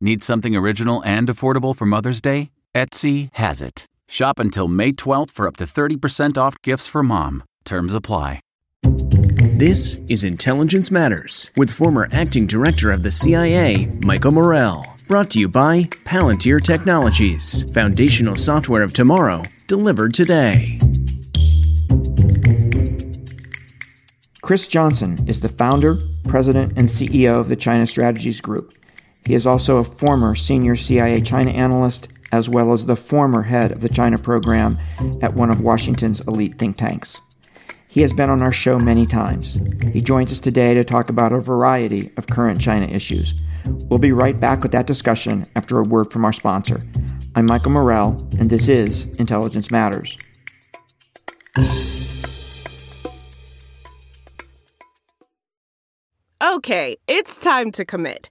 Need something original and affordable for Mother's Day? Etsy has it. Shop until May 12th for up to 30% off gifts for mom. Terms apply. This is Intelligence Matters with former acting director of the CIA, Michael Morell. Brought to you by Palantir Technologies, foundational software of tomorrow, delivered today. Chris Johnson is the founder, president, and CEO of the China Strategies Group. He is also a former senior CIA China analyst, as well as the former head of the China program at one of Washington's elite think tanks. He has been on our show many times. He joins us today to talk about a variety of current China issues. We'll be right back with that discussion after a word from our sponsor. I'm Michael Morell, and this is Intelligence Matters. Okay, it's time to commit.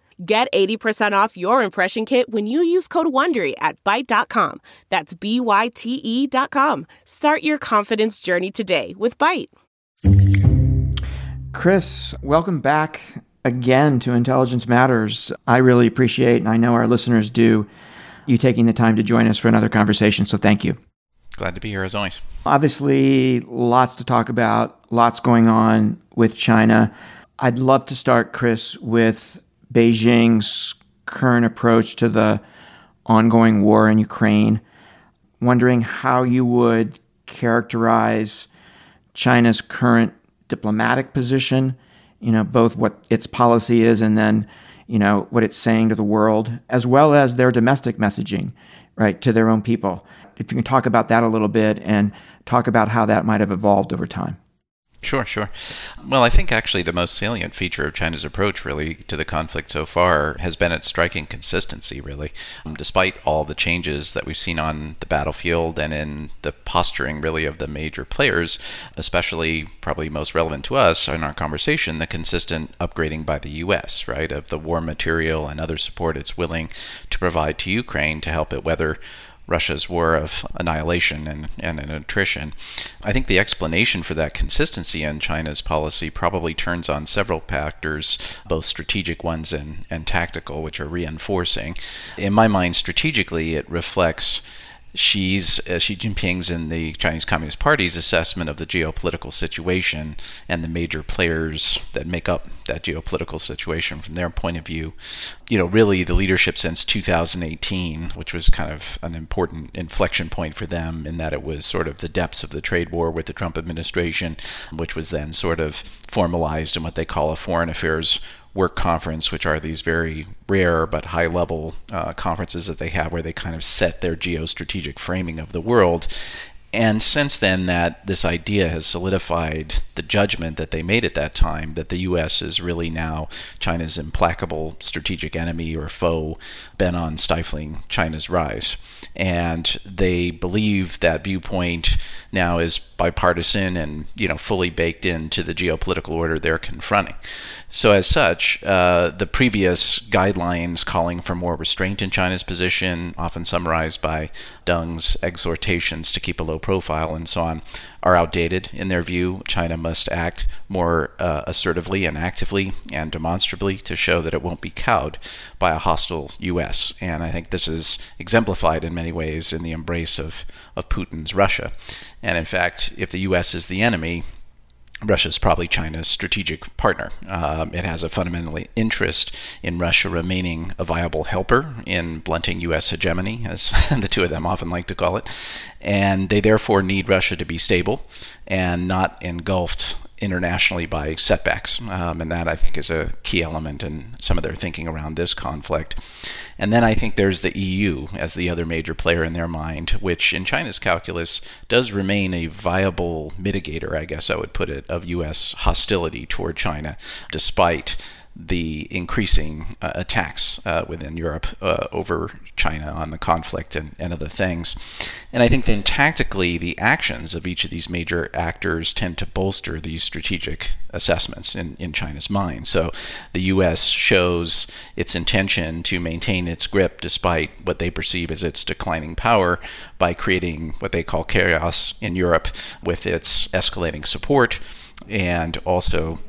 Get 80% off your impression kit when you use code WONDERY at Byte.com. That's B-Y-T-E dot com. Start your confidence journey today with Byte. Chris, welcome back again to Intelligence Matters. I really appreciate, and I know our listeners do, you taking the time to join us for another conversation, so thank you. Glad to be here as always. Obviously, lots to talk about, lots going on with China. I'd love to start, Chris, with Beijing's current approach to the ongoing war in Ukraine, wondering how you would characterize China's current diplomatic position, you know, both what its policy is and then, you know, what it's saying to the world, as well as their domestic messaging, right, to their own people. If you can talk about that a little bit and talk about how that might have evolved over time. Sure, sure. Well, I think actually the most salient feature of China's approach, really, to the conflict so far has been its striking consistency, really. Um, despite all the changes that we've seen on the battlefield and in the posturing, really, of the major players, especially probably most relevant to us in our conversation, the consistent upgrading by the U.S., right, of the war material and other support it's willing to provide to Ukraine to help it weather Russia's war of annihilation and, and, and attrition. I think the explanation for that consistency in China's policy probably turns on several factors, both strategic ones and, and tactical, which are reinforcing. In my mind, strategically, it reflects Xi's, uh, Xi Jinping's and the Chinese Communist Party's assessment of the geopolitical situation and the major players that make up that geopolitical situation from their point of view. You know, really the leadership since 2018, which was kind of an important inflection point for them in that it was sort of the depths of the trade war with the Trump administration, which was then sort of formalized in what they call a foreign affairs work conference, which are these very rare but high level uh, conferences that they have where they kind of set their geostrategic framing of the world. And since then, that this idea has solidified the judgment that they made at that time that the U.S. is really now China's implacable strategic enemy or foe, bent on stifling China's rise. And they believe that viewpoint now is bipartisan and you know fully baked into the geopolitical order they're confronting. So, as such, uh, the previous guidelines calling for more restraint in China's position, often summarized by Deng's exhortations to keep a low profile and so on, are outdated in their view. China must act more uh, assertively and actively and demonstrably to show that it won't be cowed by a hostile U.S. And I think this is exemplified in many ways in the embrace of, of Putin's Russia. And in fact, if the U.S. is the enemy, Russia is probably China's strategic partner. Um, it has a fundamental interest in Russia remaining a viable helper in blunting U.S. hegemony, as the two of them often like to call it. And they therefore need Russia to be stable and not engulfed internationally by setbacks. Um, and that, I think, is a key element in some of their thinking around this conflict. And then I think there's the EU as the other major player in their mind, which in China's calculus does remain a viable mitigator, I guess I would put it, of U.S. hostility toward China, despite the increasing uh, attacks uh, within Europe uh, over China on the conflict and, and other things. And I think then tactically, the actions of each of these major actors tend to bolster these strategic assessments in, in China's mind. So the U.S. shows its intention to maintain its grip despite what they perceive as its declining power by creating what they call chaos in Europe with its escalating support and also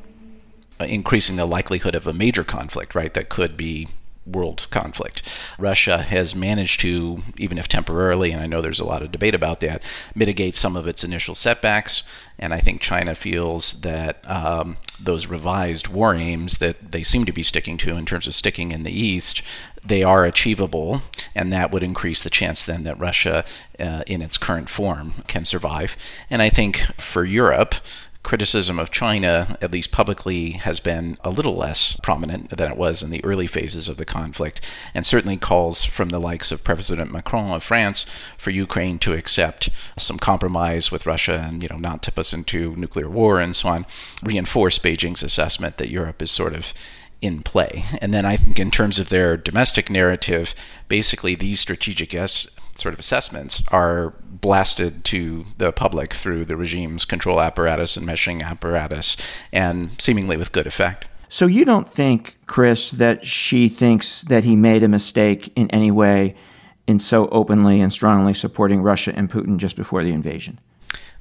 increasing the likelihood of a major conflict, right, that could be world conflict. Russia has managed to, even if temporarily, and I know there's a lot of debate about that, mitigate some of its initial setbacks. And I think China feels that um, those revised war aims that they seem to be sticking to in terms of sticking in the East, they are achievable, and that would increase the chance then that Russia, uh, in its current form, can survive. And I think for Europe, criticism of China, at least publicly, has been a little less prominent than it was in the early phases of the conflict, and certainly calls from the likes of President Macron of France for Ukraine to accept some compromise with Russia and, you know, not tip us into nuclear war and so on, reinforce Beijing's assessment that Europe is sort of in play. And then I think in terms of their domestic narrative, basically these strategic sort of assessments are blasted to the public through the regime's control apparatus and meshing apparatus, and seemingly with good effect. So you don't think, Chris, that Xi thinks that he made a mistake in any way in so openly and strongly supporting Russia and Putin just before the invasion?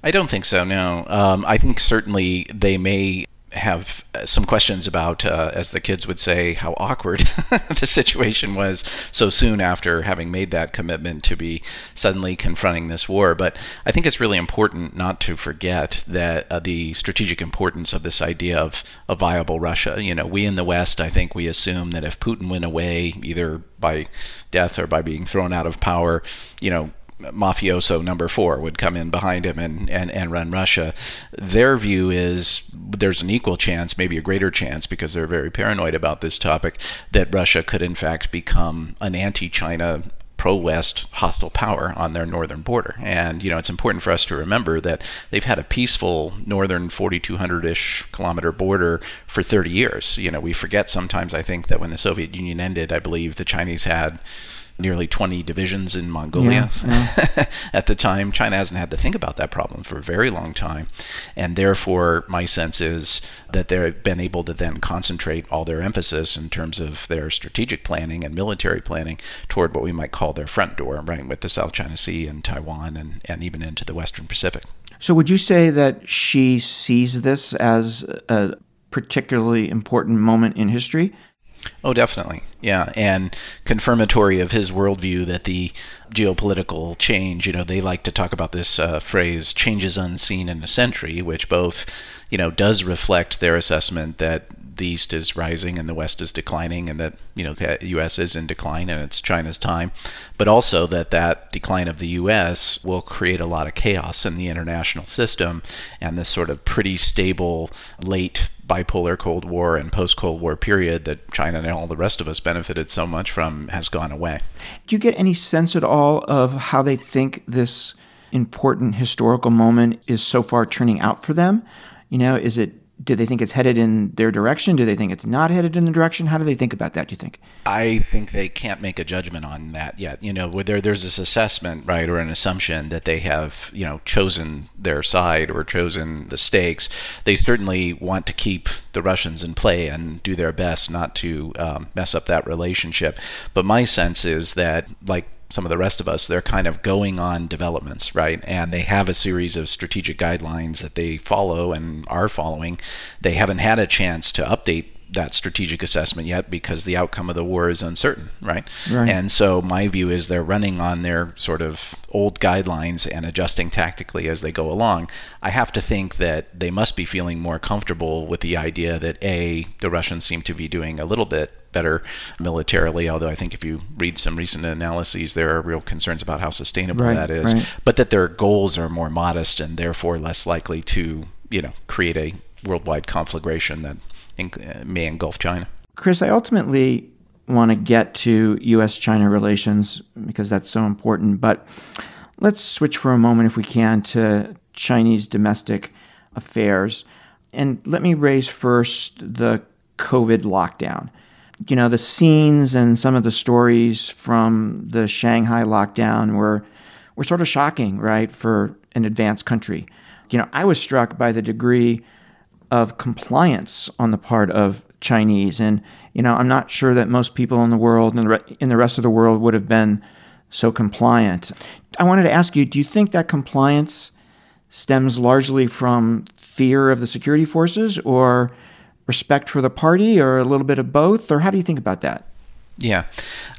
I don't think so. No, um, I think certainly they may have uh, some questions about, uh, as the kids would say, how awkward the situation was so soon after having made that commitment to be suddenly confronting this war. But I think it's really important not to forget that uh, the strategic importance of this idea of a viable Russia. You know, we in the West, I think we assume that if Putin went away, either by death or by being thrown out of power, you know, mafioso number four would come in behind him and, and, and run Russia. Their view is there's an equal chance, maybe a greater chance, because they're very paranoid about this topic, that Russia could in fact become an anti China pro West hostile power on their northern border. And, you know, it's important for us to remember that they've had a peaceful northern 4,200 ish kilometer border for 30 years. You know, we forget sometimes, I think, that when the Soviet Union ended, I believe the Chinese had nearly 20 divisions in Mongolia yeah, yeah. at the time. China hasn't had to think about that problem for a very long time. And therefore, my sense is that they've been able to then concentrate all their emphasis in terms of their strategic planning and military planning toward what we might call their front door, right, with the South China Sea and Taiwan and, and even into the Western Pacific. So, would you say that Xi sees this as a particularly important moment in history? Oh, definitely. Yeah. And confirmatory of his worldview that the geopolitical change, you know, they like to talk about this uh, phrase, changes unseen in a century, which both, you know, does reflect their assessment that the East is rising and the West is declining, and that you know the U.S. is in decline and it's China's time, but also that that decline of the U.S. will create a lot of chaos in the international system, and this sort of pretty stable late bipolar Cold War and post Cold War period that China and all the rest of us benefited so much from has gone away. Do you get any sense at all of how they think this important historical moment is so far turning out for them? You know, is it do they think it's headed in their direction? Do they think it's not headed in the direction? How do they think about that, do you think? I think they can't make a judgment on that yet. You know, whether there's this assessment, right, or an assumption that they have, you know, chosen their side or chosen the stakes, they certainly want to keep the Russians in play and do their best not to um, mess up that relationship. But my sense is that, like some of the rest of us, they're kind of going on developments, right? And they have a series of strategic guidelines that they follow and are following. They haven't had a chance to update that strategic assessment yet because the outcome of the war is uncertain, right? right? And so my view is they're running on their sort of old guidelines and adjusting tactically as they go along. I have to think that they must be feeling more comfortable with the idea that A, the Russians seem to be doing a little bit better militarily. Although I think if you read some recent analyses, there are real concerns about how sustainable right, that is. Right. But that their goals are more modest and therefore less likely to, you know, create a worldwide conflagration that Uh, may engulf China. Chris, I ultimately want to get to U.S. China relations because that's so important. But let's switch for a moment, if we can, to Chinese domestic affairs. And let me raise first the COVID lockdown you know, the scenes and some of the stories from the Shanghai lockdown were were sort of shocking, right, for an advanced country. You know, I was struck by the degree of compliance on the part of Chinese, and you know, I'm not sure that most people in the world and in the rest of the world would have been so compliant. I wanted to ask you: Do you think that compliance stems largely from fear of the security forces, or respect for the party or a little bit of both? Or how do you think about that? Yeah,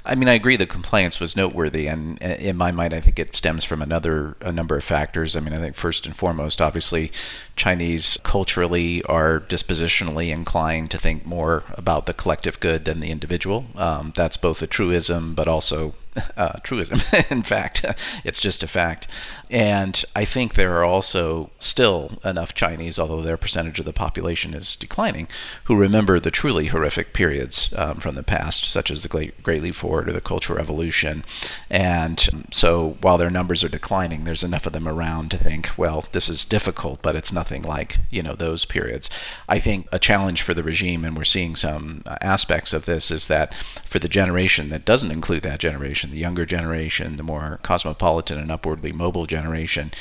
I mean, I agree. The compliance was noteworthy, and in my mind, I think it stems from another a number of factors. I mean, I think first and foremost, obviously, Chinese culturally are dispositionally inclined to think more about the collective good than the individual. Um, that's both a truism, but also uh, truism. in fact, it's just a fact. And I think there are also still enough Chinese, although their percentage of the population is declining, who remember the truly horrific periods um, from the past, such as the Great, Great Leap Forward or the Cultural Revolution. And so while their numbers are declining, there's enough of them around to think, well, this is difficult, but it's nothing like you know those periods. I think a challenge for the regime, and we're seeing some aspects of this, is that for the generation that doesn't include that generation, the younger generation, the more cosmopolitan and upwardly mobile generation,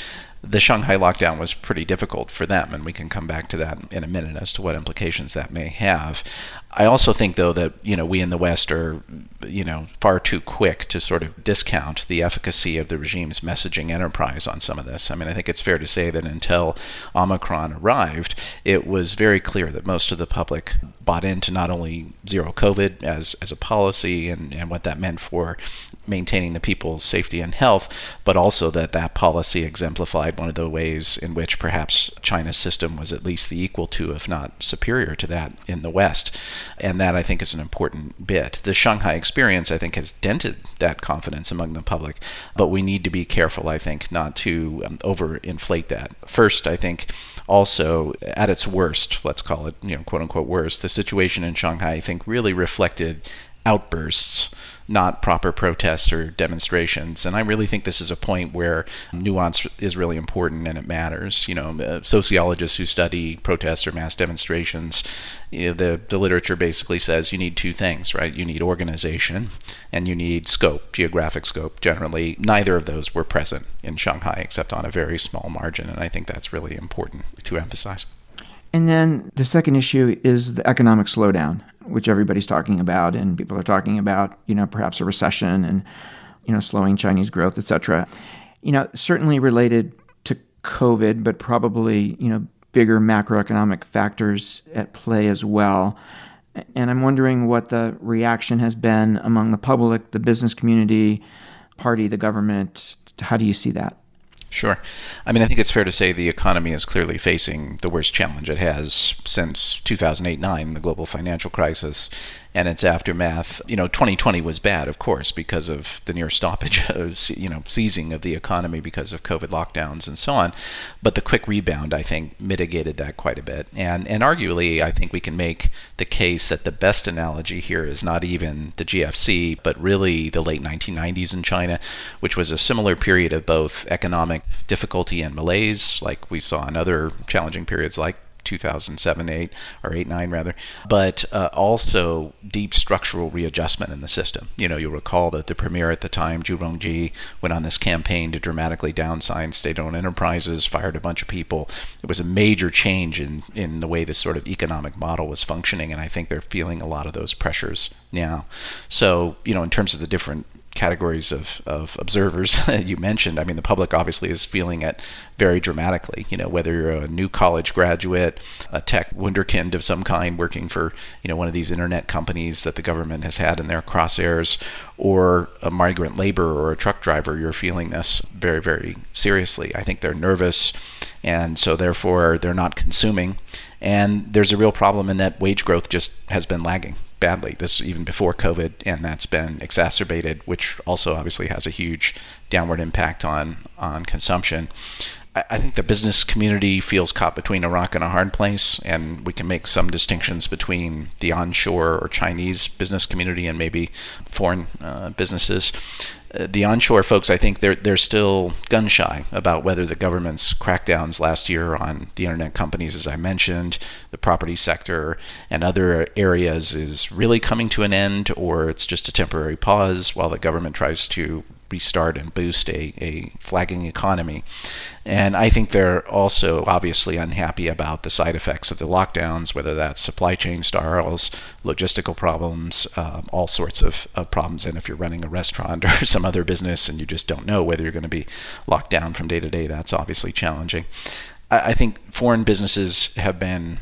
the Shanghai lockdown was pretty difficult for them, and we can come back to that in a minute as to what implications that may have. I also think, though, that you know we in the West are, you know, far too quick to sort of discount the efficacy of the regime's messaging enterprise on some of this. I mean, I think it's fair to say that until Omicron arrived, it was very clear that most of the public bought into not only zero COVID as as a policy and and what that meant for maintaining the people's safety and health, but also that that policy exemplified one of the ways in which perhaps China's system was at least the equal to, if not superior to that in the West. And that I think is an important bit. The Shanghai experience, I think, has dented that confidence among the public, but we need to be careful, I think, not to um, overinflate that. First, I think also at its worst, let's call it, you know, quote unquote worst, the situation in Shanghai, I think, really reflected outbursts not proper protests or demonstrations. And I really think this is a point where nuance is really important and it matters. You know, uh, sociologists who study protests or mass demonstrations, you know, the, the literature basically says you need two things, right? You need organization and you need scope, geographic scope. Generally, neither of those were present in Shanghai except on a very small margin. And I think that's really important to emphasize. And then the second issue is the economic slowdown which everybody's talking about, and people are talking about, you know, perhaps a recession and, you know, slowing Chinese growth, etc. You know, certainly related to COVID, but probably, you know, bigger macroeconomic factors at play as well. And I'm wondering what the reaction has been among the public, the business community, party, the government. How do you see that? Sure. I mean, I think it's fair to say the economy is clearly facing the worst challenge it has since 2008 9, the global financial crisis. And its aftermath. You know, 2020 was bad, of course, because of the near stoppage of, you know, seizing of the economy because of COVID lockdowns and so on. But the quick rebound, I think, mitigated that quite a bit. And, and arguably, I think we can make the case that the best analogy here is not even the GFC, but really the late 1990s in China, which was a similar period of both economic difficulty and malaise, like we saw in other challenging periods like 2007, 8, or 8, 9 rather, but uh, also deep structural readjustment in the system. You know, you'll recall that the premier at the time, Zhu Rongji, went on this campaign to dramatically downsize state-owned enterprises, fired a bunch of people. It was a major change in, in the way this sort of economic model was functioning, and I think they're feeling a lot of those pressures now. So, you know, in terms of the different categories of, of observers you mentioned. I mean, the public obviously is feeling it very dramatically. You know, whether you're a new college graduate, a tech wunderkind of some kind working for, you know, one of these internet companies that the government has had in their crosshairs, or a migrant laborer or a truck driver, you're feeling this very, very seriously. I think they're nervous, and so therefore they're not consuming. And there's a real problem in that wage growth just has been lagging badly. This even before COVID, and that's been exacerbated, which also obviously has a huge downward impact on on consumption. I, I think the business community feels caught between a rock and a hard place, and we can make some distinctions between the onshore or Chinese business community and maybe foreign uh, businesses the onshore folks, I think they're they're still gun shy about whether the government's crackdowns last year on the internet companies, as I mentioned, the property sector, and other areas is really coming to an end, or it's just a temporary pause while the government tries to restart and boost a, a flagging economy. And I think they're also obviously unhappy about the side effects of the lockdowns, whether that's supply chain snarls, logistical problems, um, all sorts of, of, problems. And if you're running a restaurant or some other business and you just don't know whether you're going to be locked down from day to day, that's obviously challenging. I think foreign businesses have been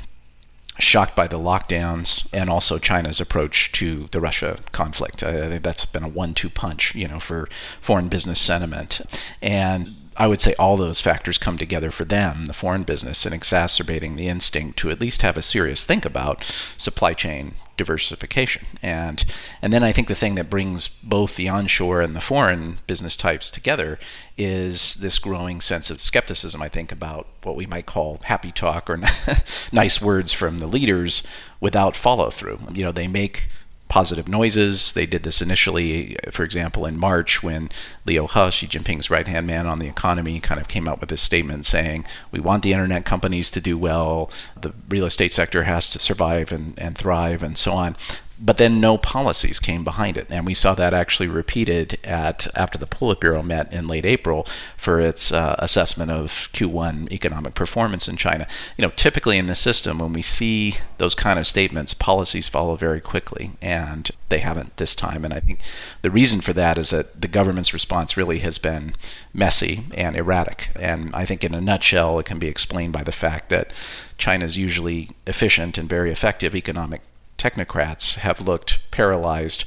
shocked by the lockdowns and also China's approach to the Russia conflict. I think that's been a one-two punch, you know, for foreign business sentiment. And I would say all those factors come together for them, the foreign business, in exacerbating the instinct to at least have a serious think about supply chain diversification. And and then I think the thing that brings both the onshore and the foreign business types together is this growing sense of skepticism, I think, about what we might call happy talk or nice words from the leaders without follow through. You know, they make positive noises. They did this initially, for example, in March when Liu He, Xi Jinping's right hand man on the economy, kind of came out with this statement saying, We want the internet companies to do well, the real estate sector has to survive and, and thrive, and so on but then no policies came behind it. And we saw that actually repeated at after the Politburo met in late April for its uh, assessment of Q1 economic performance in China. You know, typically in the system, when we see those kind of statements, policies follow very quickly, and they haven't this time. And I think the reason for that is that the government's response really has been messy and erratic. And I think in a nutshell, it can be explained by the fact that China is usually efficient and very effective economic technocrats have looked paralyzed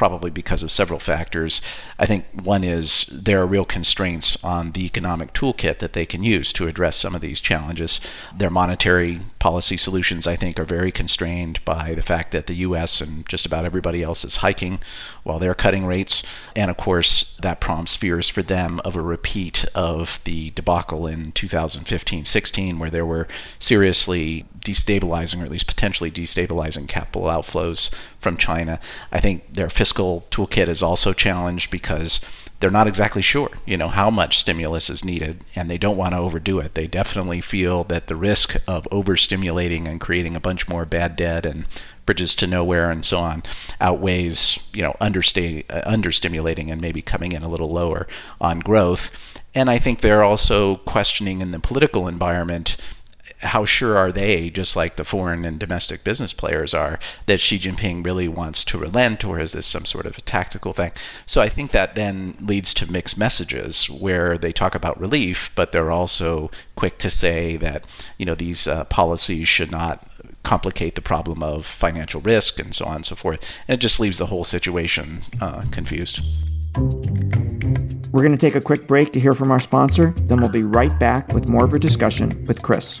probably because of several factors. I think one is there are real constraints on the economic toolkit that they can use to address some of these challenges. Their monetary policy solutions, I think, are very constrained by the fact that the U.S. and just about everybody else is hiking while they're cutting rates. And of course, that prompts fears for them of a repeat of the debacle in 2015 16, where there were seriously destabilizing, or at least potentially destabilizing capital outflows from China. I think their fiscal toolkit is also challenged because they're not exactly sure, you know, how much stimulus is needed, and they don't want to overdo it. They definitely feel that the risk of overstimulating and creating a bunch more bad debt and bridges to nowhere and so on outweighs, you know, uh, understimulating and maybe coming in a little lower on growth. And I think they're also questioning in the political environment how sure are they, just like the foreign and domestic business players are, that Xi Jinping really wants to relent, or is this some sort of a tactical thing? So I think that then leads to mixed messages where they talk about relief, but they're also quick to say that you know these uh, policies should not complicate the problem of financial risk and so on and so forth, and it just leaves the whole situation uh, confused. We're going to take a quick break to hear from our sponsor, then we'll be right back with more of a discussion with Chris.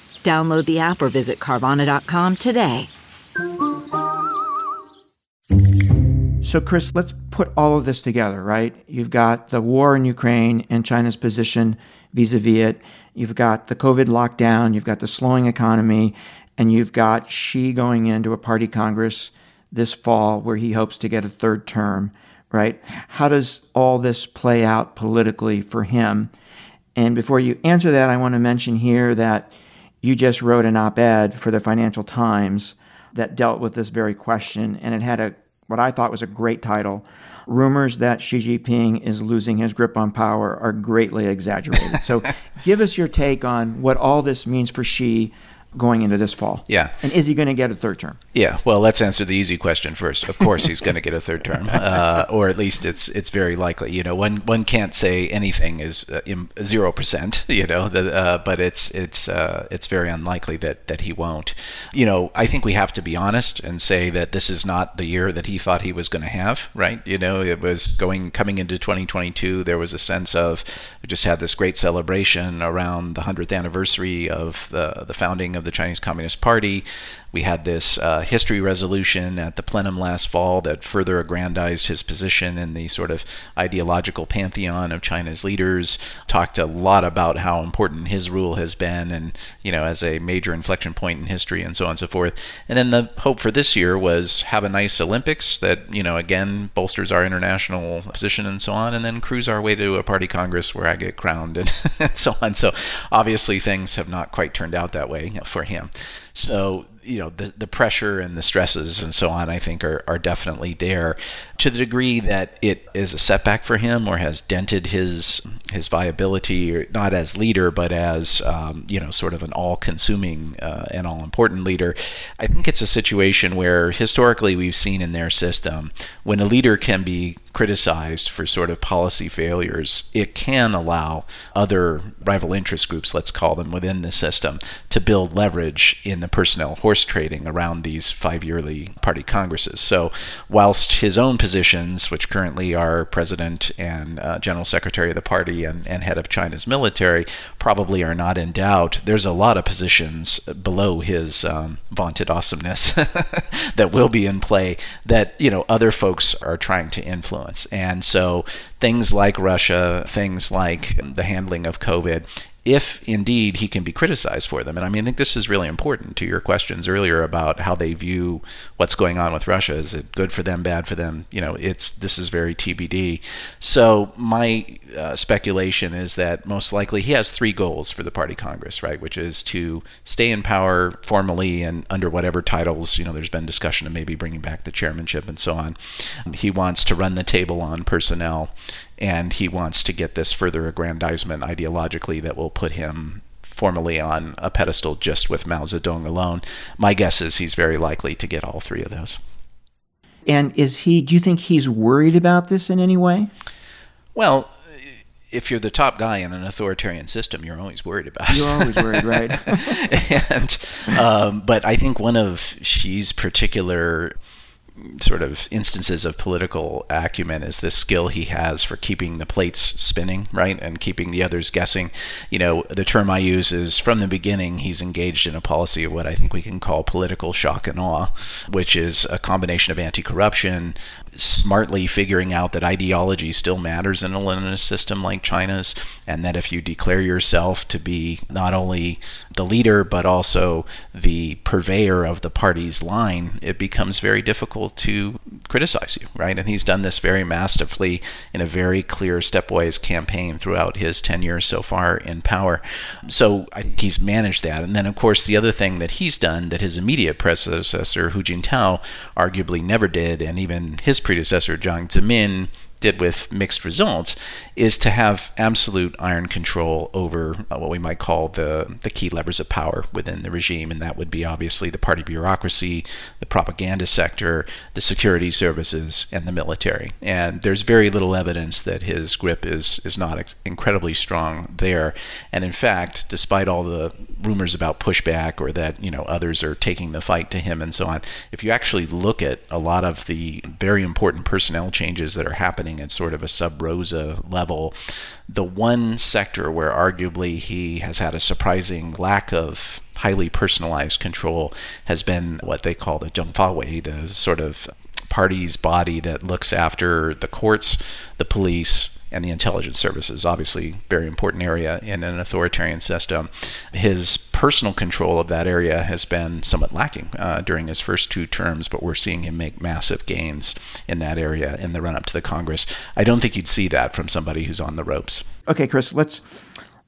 Download the app or visit Carvana.com today. So, Chris, let's put all of this together, right? You've got the war in Ukraine and China's position vis a vis it. You've got the COVID lockdown. You've got the slowing economy. And you've got Xi going into a party congress this fall where he hopes to get a third term, right? How does all this play out politically for him? And before you answer that, I want to mention here that you just wrote an op ed for the Financial Times that dealt with this very question, and it had a what I thought was a great title. Rumors that Xi Jinping is losing his grip on power are greatly exaggerated. so, give us your take on what all this means for Xi going into this fall. Yeah. And is he going to get a third term? Yeah. Well, let's answer the easy question first. Of course, he's going to get a third term, uh, or at least it's it's very likely. You know, one one can't say anything is uh, zero uh, percent. You know, the, uh, but it's it's uh, it's very unlikely that that he won't. You know, I think we have to be honest and say that this is not the year that he thought he was going to have. Right. You know, it was going coming into 2022. There was a sense of we just had this great celebration around the hundredth anniversary of the the founding of of the Chinese Communist Party. We had this uh, history resolution at the plenum last fall that further aggrandized his position in the sort of ideological pantheon of China's leaders. Talked a lot about how important his rule has been, and you know, as a major inflection point in history, and so on and so forth. And then the hope for this year was have a nice Olympics that you know again bolsters our international position and so on, and then cruise our way to a party congress where I get crowned and, and so on. So obviously things have not quite turned out that way for him. So you know the the pressure and the stresses and so on I think are, are definitely there. To the degree that it is a setback for him or has dented his his viability not as leader but as um, you know sort of an all-consuming uh, and all-important leader I think it's a situation where historically we've seen in their system when a leader can be criticized for sort of policy failures, it can allow other rival interest groups, let's call them, within the system to build leverage in the personnel horse trading around these five yearly party congresses. So, whilst his own positions, which currently are president and uh, general secretary of the party and, and head of China's military, probably are not in doubt, there's a lot of positions below his um, vaunted awesomeness that will be in play that, you know, other folks are trying to influence influence. And so things like Russia, things like the handling of COVID, if indeed he can be criticized for them. And I mean, I think this is really important to your questions earlier about how they view what's going on with Russia. Is it good for them, bad for them? You know, it's this is very TBD. So my uh, speculation is that most likely he has three goals for the party congress, right? Which is to stay in power formally and under whatever titles. You know, there's been discussion of maybe bringing back the chairmanship and so on. He wants to run the table on personnel and he wants to get this further aggrandizement ideologically that will put him formally on a pedestal just with Mao Zedong alone. My guess is he's very likely to get all three of those. And is he? Do you think he's worried about this in any way? Well, if you're the top guy in an authoritarian system, you're always worried about it. You're always worried, right? and um, but I think one of Xi's particular sort of instances of political acumen is this skill he has for keeping the plates spinning, right, and keeping the others guessing. You know, the term I use is from the beginning he's engaged in a policy of what I think we can call political shock and awe, which is a combination of anti-corruption, smartly figuring out that ideology still matters in a Leninist system like China's, and that if you declare yourself to be not only the leader but also the purveyor of the party's line, it becomes very difficult to criticize you, right? And he's done this very masterfully in a very clear stepwise campaign throughout his tenure so far in power. So I think he's managed that. And then, of course, the other thing that he's done that his immediate predecessor, Hu Jintao, arguably never did, and even his predecessor, Jiang Zemin, did with mixed results, is to have absolute iron control over uh, what we might call the, the key levers of power within the regime. And that would be obviously the party bureaucracy, the propaganda sector, the security services, and the military. And there's very little evidence that his grip is, is not ex- incredibly strong there. And in fact, despite all the rumors about pushback or that you know others are taking the fight to him and so on, if you actually look at a lot of the very important personnel changes that are happening at sort of a sub rosa level, the one sector where arguably he has had a surprising lack of highly personalized control has been what they call the Zhengfawei, the sort of party's body that looks after the courts, the police, and the intelligence services, obviously very important area in an authoritarian system. His personal control of that area has been somewhat lacking uh, during his first two terms, but we're seeing him make massive gains in that area in the run up to the Congress. I don't think you'd see that from somebody who's on the ropes. Okay, Chris, let's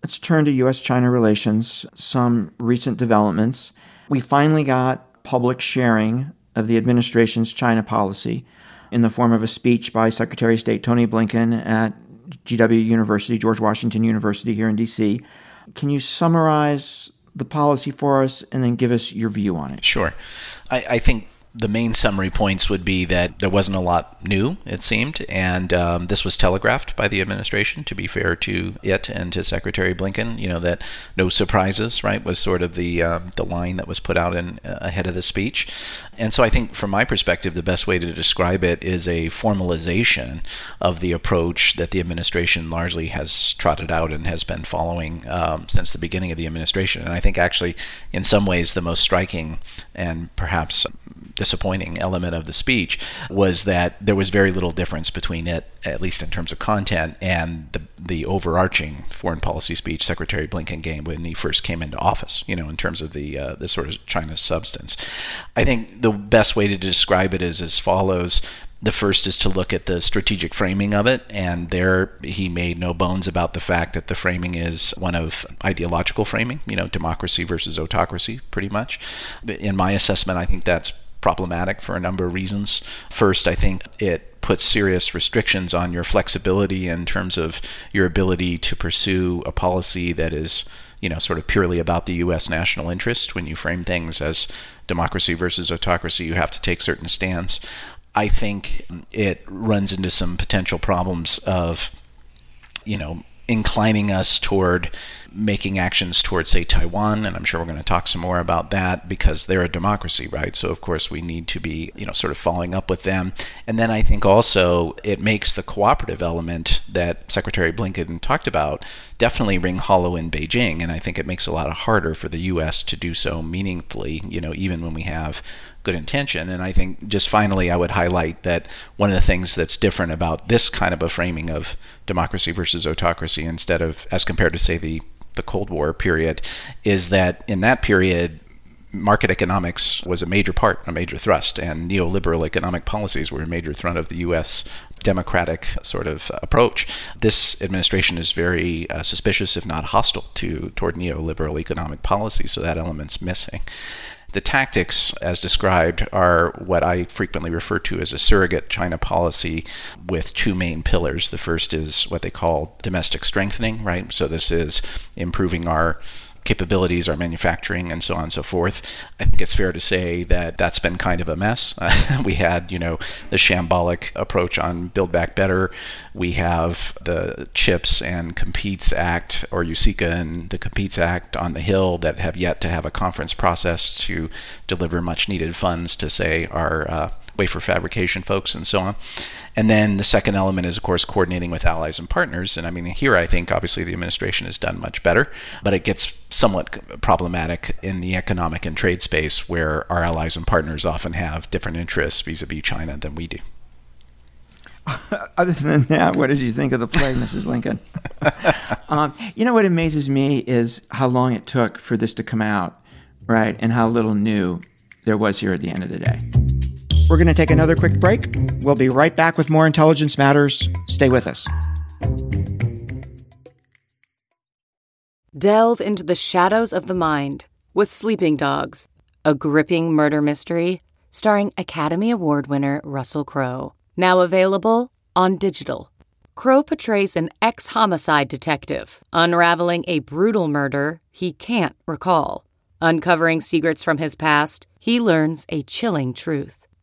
let's turn to U.S.-China relations. Some recent developments. We finally got public sharing of the administration's China policy in the form of a speech by Secretary of State Tony Blinken at GW University, George Washington University here in DC. Can you summarize the policy for us and then give us your view on it? Sure. I, I think the main summary points would be that there wasn't a lot new, it seemed, and um, this was telegraphed by the administration. To be fair to it and to Secretary Blinken, you know that no surprises, right, was sort of the uh, the line that was put out in uh, ahead of the speech. And so I think, from my perspective, the best way to describe it is a formalization of the approach that the administration largely has trotted out and has been following um, since the beginning of the administration. And I think, actually, in some ways, the most striking and perhaps disappointing element of the speech was that there was very little difference between it, at least in terms of content, and the the overarching foreign policy speech Secretary Blinken gave when he first came into office. You know, in terms of the uh, the sort of China substance. I think the best way to describe it is as follows. The first is to look at the strategic framing of it, and there he made no bones about the fact that the framing is one of ideological framing, you know, democracy versus autocracy, pretty much. In my assessment, I think that's problematic for a number of reasons. First, I think it puts serious restrictions on your flexibility in terms of your ability to pursue a policy that is, you know, sort of purely about the U.S. national interest. When you frame things as democracy versus autocracy, you have to take certain stands. I think it runs into some potential problems of, you know, inclining us toward making actions towards, say, Taiwan, and I'm sure we're going to talk some more about that because they're a democracy, right? So of course we need to be, you know, sort of following up with them. And then I think also it makes the cooperative element that Secretary Blinken talked about definitely ring hollow in Beijing, and I think it makes a lot harder for the U.S. to do so meaningfully, you know, even when we have good intention. And I think just finally, I would highlight that one of the things that's different about this kind of a framing of democracy versus autocracy, instead of as compared to say the the Cold War period, is that in that period market economics was a major part, a major thrust, and neoliberal economic policies were a major thrust of the U.S. democratic sort of approach. This administration is very uh, suspicious, if not hostile, to toward neoliberal economic policy, so that element's missing. The tactics, as described, are what I frequently refer to as a surrogate China policy with two main pillars. The first is what they call domestic strengthening, right? So this is improving our capabilities, our manufacturing, and so on and so forth. I think it's fair to say that that's been kind of a mess. Uh, we had, you know, the shambolic approach on Build Back Better. We have the CHIPS and Competes Act, or USICA and the Competes Act on the Hill that have yet to have a conference process to deliver much needed funds to, say, our uh, wafer fabrication folks and so on. And then the second element is, of course, coordinating with allies and partners. And I mean, here I think obviously the administration has done much better, but it gets somewhat problematic in the economic and trade space where our allies and partners often have different interests vis a vis China than we do. Other than that, what did you think of the play, Mrs. Lincoln? um, you know what amazes me is how long it took for this to come out, right? And how little new there was here at the end of the day. We're going to take another quick break. We'll be right back with more Intelligence Matters. Stay with us. Delve into the shadows of the mind with Sleeping Dogs, a gripping murder mystery starring Academy Award winner Russell Crowe. Now available on digital. Crowe portrays an ex homicide detective unraveling a brutal murder he can't recall. Uncovering secrets from his past, he learns a chilling truth.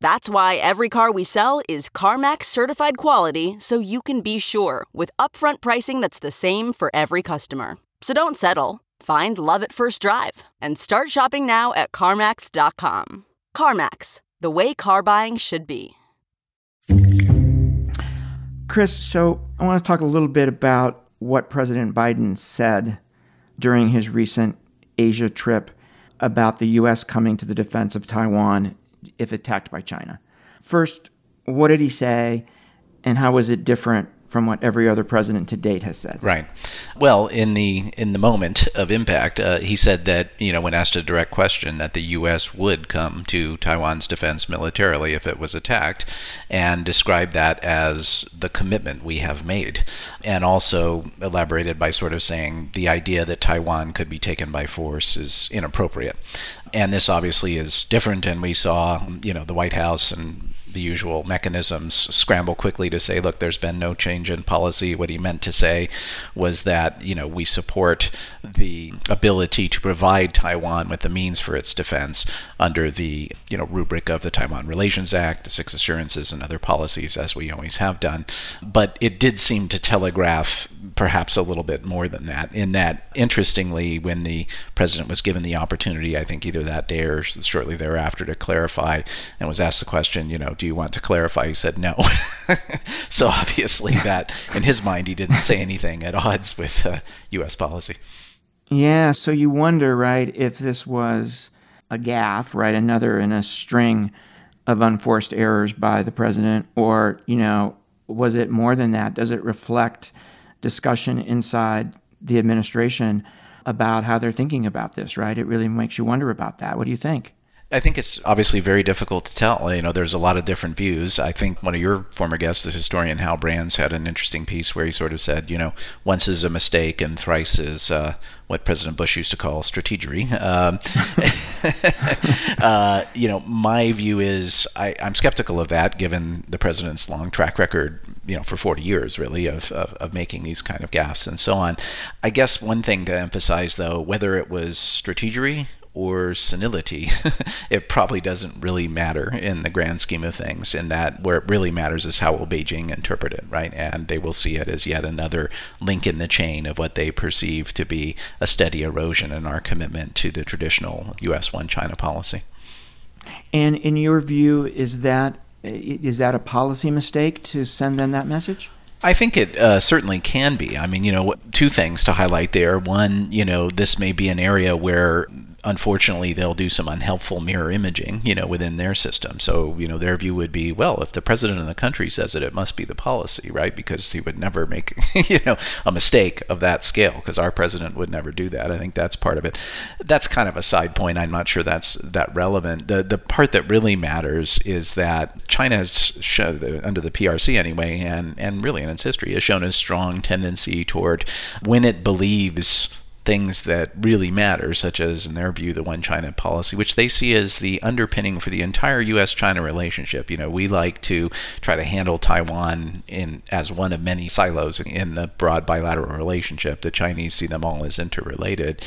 That's why every car we sell is CarMax certified quality so you can be sure with upfront pricing that's the same for every customer. So don't settle. Find love at first drive and start shopping now at CarMax.com. CarMax, the way car buying should be. Chris, so I want to talk a little bit about what President Biden said during his recent Asia trip about the U.S. coming to the defense of Taiwan if attacked by China. First, what did he say, and how was it different from what every other president to date has said. Right. Well, in the in the moment of impact, uh, he said that you know when asked a direct question that the U.S. would come to Taiwan's defense militarily if it was attacked, and described that as the commitment we have made, and also elaborated by sort of saying the idea that Taiwan could be taken by force is inappropriate. And this obviously is different, and we saw, you know, the White House and the usual mechanisms scramble quickly to say, look, there's been no change in policy. What he meant to say was that, you know, we support the ability to provide Taiwan with the means for its defense under the, you know, rubric of the Taiwan Relations Act, the Six Assurances, and other policies, as we always have done. But it did seem to telegraph perhaps a little bit more than that. In that, interestingly, when the president was given the opportunity, I think either that day or shortly thereafter, to clarify and was asked the question, you know, do you want to clarify? He said no. so obviously, that in his mind, he didn't say anything at odds with uh, U.S. policy. Yeah, so you wonder, right, if this was a gaffe, right, another in a string of unforced errors by the president, or, you know, was it more than that? Does it reflect discussion inside the administration about how they're thinking about this, right? It really makes you wonder about that. What do you think? I think it's obviously very difficult to tell. You know, there's a lot of different views. I think one of your former guests, the historian Hal Brands, had an interesting piece where he sort of said, you know, once is a mistake and thrice is uh, what President Bush used to call strategery. Um, uh, you know, my view is I, am skeptical of that, given the president's long track record. You know, for 40 years, really, of, of, of making these kind of gaffes and so on. I guess one thing to emphasize, though, whether it was strategery or senility, it probably doesn't really matter in the grand scheme of things. In that, where it really matters is how will Beijing interpret it, right? And they will see it as yet another link in the chain of what they perceive to be a steady erosion in our commitment to the traditional U.S. one China policy. And in your view, is that is that a policy mistake to send them that message? I think it uh, certainly can be. I mean, you know, two things to highlight there. One, you know, this may be an area where unfortunately they'll do some unhelpful mirror imaging you know within their system. So you know their view would be well if the president of the country says it it must be the policy right? Because he would never make you know a mistake of that scale because our president would never do that. I think that's part of it. That's kind of a side point. I'm not sure that's that relevant. The the part that really matters is that china has shown under the prc anyway and and really in its history has shown a strong tendency toward when it believes things that really matter, such as, in their view, the one China policy, which they see as the underpinning for the entire U.S. China relationship. You know, we like to try to handle Taiwan in as one of many silos in the broad bilateral relationship. The Chinese see them all as interrelated.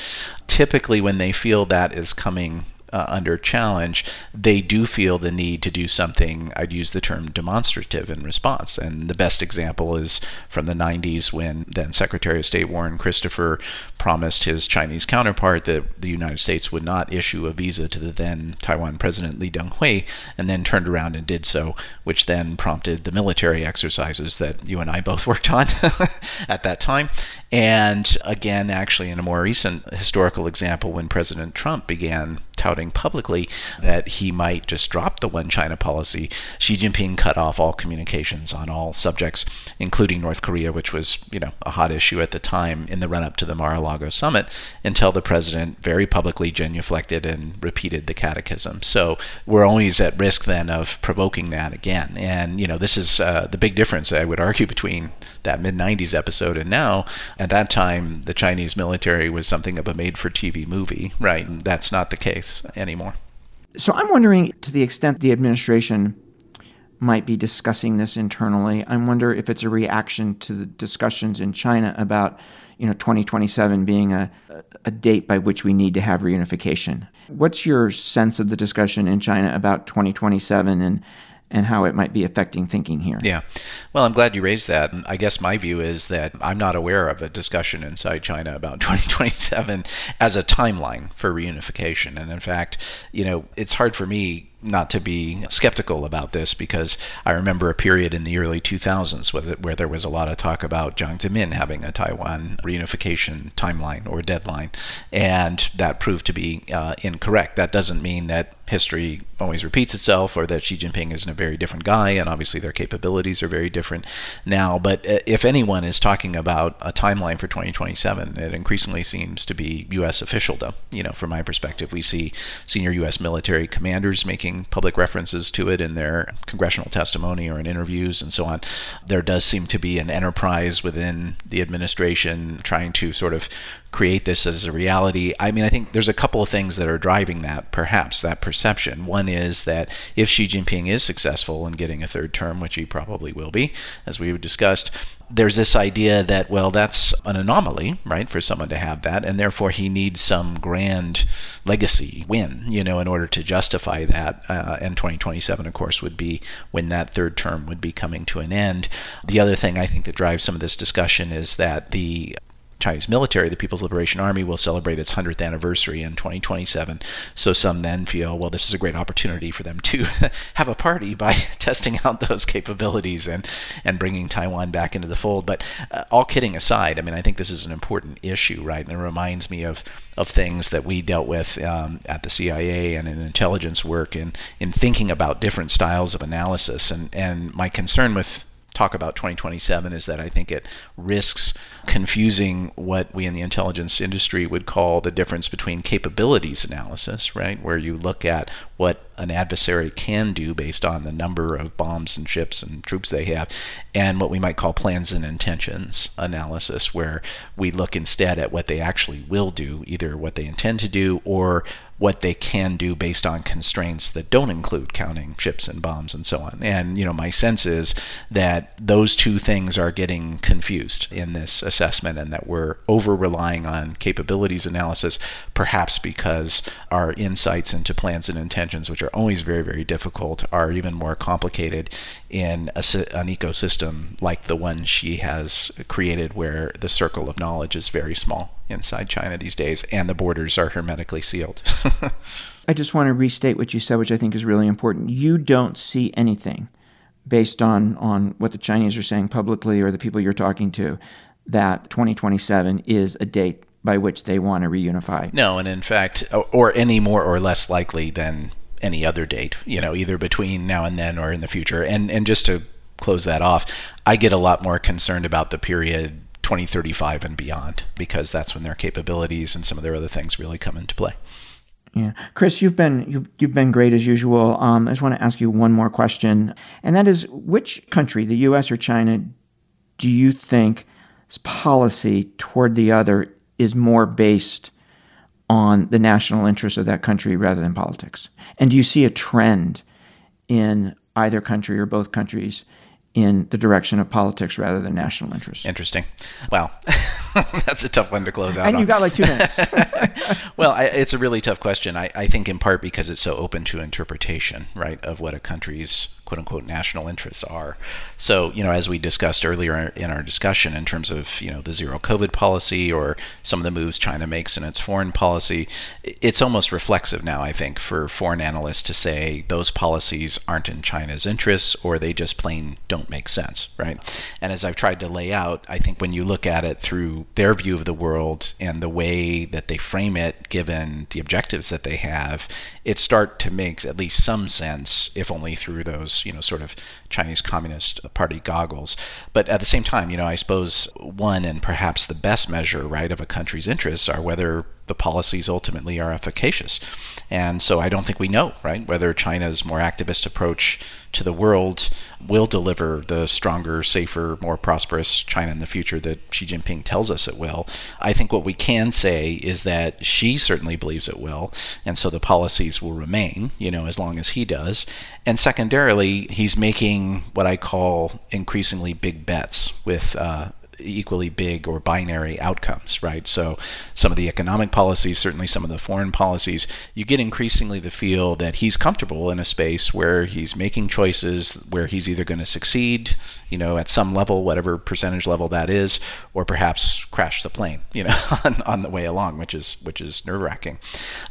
Typically, when they feel that is coming uh, under challenge, they do feel the need to do something, I'd use the term demonstrative in response. And the best example is from the 90s when then Secretary of State Warren Christopher promised his Chinese counterpart that the United States would not issue a visa to the then Taiwan President Lee Teng-hui, and then turned around and did so, which then prompted the military exercises that you and I both worked on at that time. And again, actually, in a more recent historical example, when President Trump began touting publicly that he might just drop the one China policy, Xi Jinping cut off all communications on all subjects, including North Korea, which was, you know, a hot issue at the time in the run up to the Mar-a-Lago summit, until the president very publicly genuflected and repeated the catechism. So we're always at risk then of provoking that again. And, you know, this is uh, the big difference, I would argue, between that mid 90s episode and now. At that time, the Chinese military was something of a made for TV movie, right? And that's not the case anymore. So I'm wondering to the extent the administration might be discussing this internally. I wonder if it's a reaction to the discussions in China about, you know, 2027 being a, a date by which we need to have reunification. What's your sense of the discussion in China about 2027 and and how it might be affecting thinking here. Yeah. Well, I'm glad you raised that. And I guess my view is that I'm not aware of a discussion inside China about 2027 as a timeline for reunification. And in fact, you know, it's hard for me not to be skeptical about this because I remember a period in the early 2000s where, there was a lot of talk about Jiang Zemin having a Taiwan reunification timeline or deadline, and that proved to be uh, incorrect. That doesn't mean that history always repeats itself or that Xi Jinping isn't a very different guy, and obviously their capabilities are very different now. But uh, if anyone is talking about a timeline for 2027, it increasingly seems to be U.S. officialdom. You know, from my perspective, we see senior U.S. military commanders making making public references to it in their congressional testimony or in interviews and so on. There does seem to be an enterprise within the administration trying to sort of create this as a reality. I mean, I think there's a couple of things that are driving that, perhaps, that perception. One is that if Xi Jinping is successful in getting a third term, which he probably will be, as we have discussed, there's this idea that, well, that's an anomaly, right, for someone to have that, and therefore he needs some grand legacy win, you know, in order to justify that. Uh, and 2027, of course, would be when that third term would be coming to an end. The other thing I think that drives some of this discussion is that the Chinese military, the People's Liberation Army, will celebrate its 100th anniversary in 2027. So some then feel, well, this is a great opportunity for them to have a party by testing out those capabilities and, and bringing Taiwan back into the fold. But uh, all kidding aside, I mean, I think this is an important issue, right? And it reminds me of, of things that we dealt with um, at the CIA and in intelligence work in, in thinking about different styles of analysis. And, and my concern with talk about 2027 is that I think it risks confusing what we in the intelligence industry would call the difference between capabilities analysis, right, where you look at what an adversary can do based on the number of bombs and ships and troops they have, and what we might call plans and intentions analysis, where we look instead at what they actually will do, either what they intend to do or what they can do based on constraints that don't include counting ships and bombs and so on. And you know, my sense is that those two things are getting confused in this assessment and that we're over relying on capabilities analysis, perhaps because our insights into plans and intentions, which are always very, very difficult, are even more complicated in a, an ecosystem like the one Xi has created, where the circle of knowledge is very small inside China these days and the borders are hermetically sealed. I just want to restate what you said, which I think is really important. You don't see anything based on, on what the Chinese are saying publicly or the people you're talking to that 2027 is a date by which they want to reunify. No, and in fact, or any more or less likely than any other date, you know, either between now and then or in the future. And and just to close that off, I get a lot more concerned about the period 2035 and beyond because that's when their capabilities and some of their other things really come into play. Yeah, Chris, you've been you've, you've been great as usual. Um, I just want to ask you one more question, and that is, which country, the U.S. or China, do you think policy toward the other is more based on the national interest of that country rather than politics? And do you see a trend in either country or both countries in the direction of politics rather than national interest? Interesting. Well, that's a tough one to close out. And you got like two minutes. well, I, it's a really tough question. I, I think in part because it's so open to interpretation, right, of what a country's quote unquote national interests are. So, you know, as we discussed earlier in our discussion in terms of, you know, the zero COVID policy or some of the moves China makes in its foreign policy, it's almost reflexive now, I think, for foreign analysts to say those policies aren't in China's interests or they just plain don't make sense, right? And as I've tried to lay out, I think when you look at it through their view of the world and the way that they frame it, given the objectives that they have, it start to make at least some sense, if only through those, you know, sort of Chinese Communist Party goggles. But at the same time, you know, I suppose one and perhaps the best measure, right, of a country's interests are whether the policies ultimately are efficacious. And so I don't think we know, right, whether China's more activist approach to the world will deliver the stronger, safer, more prosperous China in the future that Xi Jinping tells us it will. I think what we can say is that Xi certainly believes it will, and so the policies will remain, you know, as long as he does. And secondarily, he's making what I call increasingly big bets with uh, equally big or binary outcomes, right? So some of the economic policies, certainly some of the foreign policies, you get increasingly the feel that he's comfortable in a space where he's making choices where he's either going to succeed, you know, at some level, whatever percentage level that is, or perhaps crash the plane, you know, on, on the way along, which is which is nerve-wracking.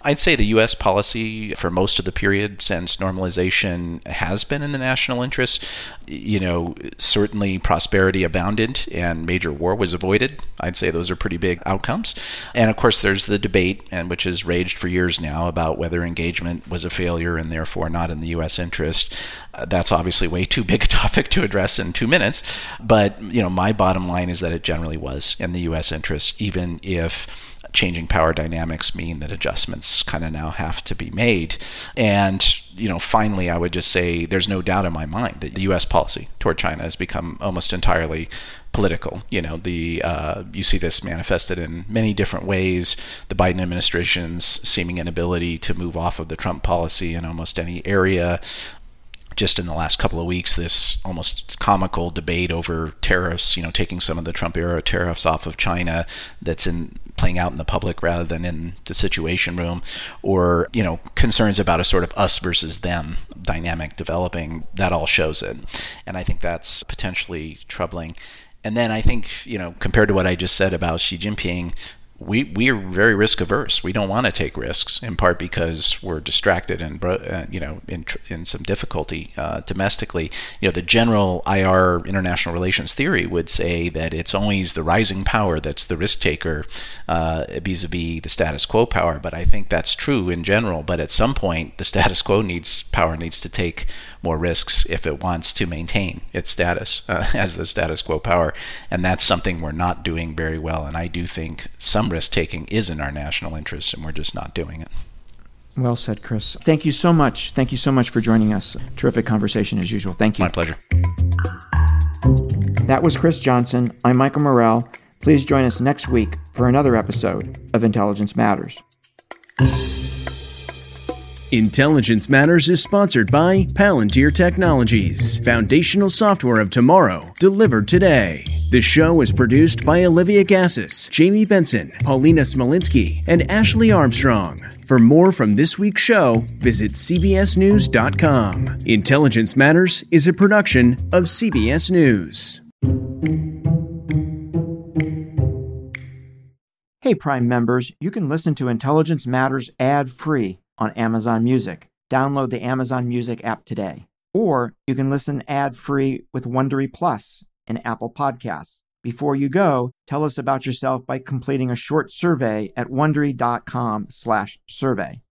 I'd say the U.S. policy for most of the period since normalization has been in the national interest. You know, certainly prosperity abounded and major war was avoided. I'd say those are pretty big outcomes. And of course, there's the debate, and which has raged for years now, about whether engagement was a failure and therefore not in the U.S. interest. Uh, that's obviously way too big a topic to address in two minutes. But you know, my bottom line is that it generally was in the U.S. interest, even if changing power dynamics mean that adjustments kind of now have to be made. And, you know, finally, I would just say there's no doubt in my mind that the U.S. policy toward China has become almost entirely political. You know, the uh, you see this manifested in many different ways. The Biden administration's seeming inability to move off of the Trump policy in almost any area. Just in the last couple of weeks, this almost comical debate over tariffs, you know, taking some of the Trump era tariffs off of China that's in playing out in the public rather than in the situation room or you know concerns about a sort of us versus them dynamic developing that all shows it. And i think that's potentially troubling. And then I think, you know, compared to what I just said about Xi Jinping, we we are very risk averse. We don't want to take risks, in part because we're distracted and uh, you know in in some difficulty uh, domestically. You know, the general IR international relations theory would say that it's always the rising power that's the risk taker uh, vis-a-vis the status quo power. But I think that's true in general. But at some point, the status quo needs power needs to take more risks if it wants to maintain its status uh, as the status quo power. And that's something we're not doing very well. And I do think some risk taking is in our national interest, and we're just not doing it. Well said, Chris. Thank you so much. Thank you so much for joining us. Terrific conversation as usual. Thank you. My pleasure. That was Chris Johnson. I'm Michael Morell. Please join us next week for another episode of Intelligence Matters. Intelligence Matters is sponsored by Palantir Technologies, foundational software of tomorrow, delivered today. The show is produced by Olivia Gazis, Jamie Benson, Paulina Smolinski, and Ashley Armstrong. For more from this week's show, visit CBSNews.com. Intelligence Matters is a production of CBS News. Hey, Prime members, you can listen to Intelligence Matters ad free on Amazon Music. Download the Amazon Music app today. Or you can listen ad-free with Wondery Plus and Apple Podcasts. Before you go, tell us about yourself by completing a short survey at wondery.com/survey.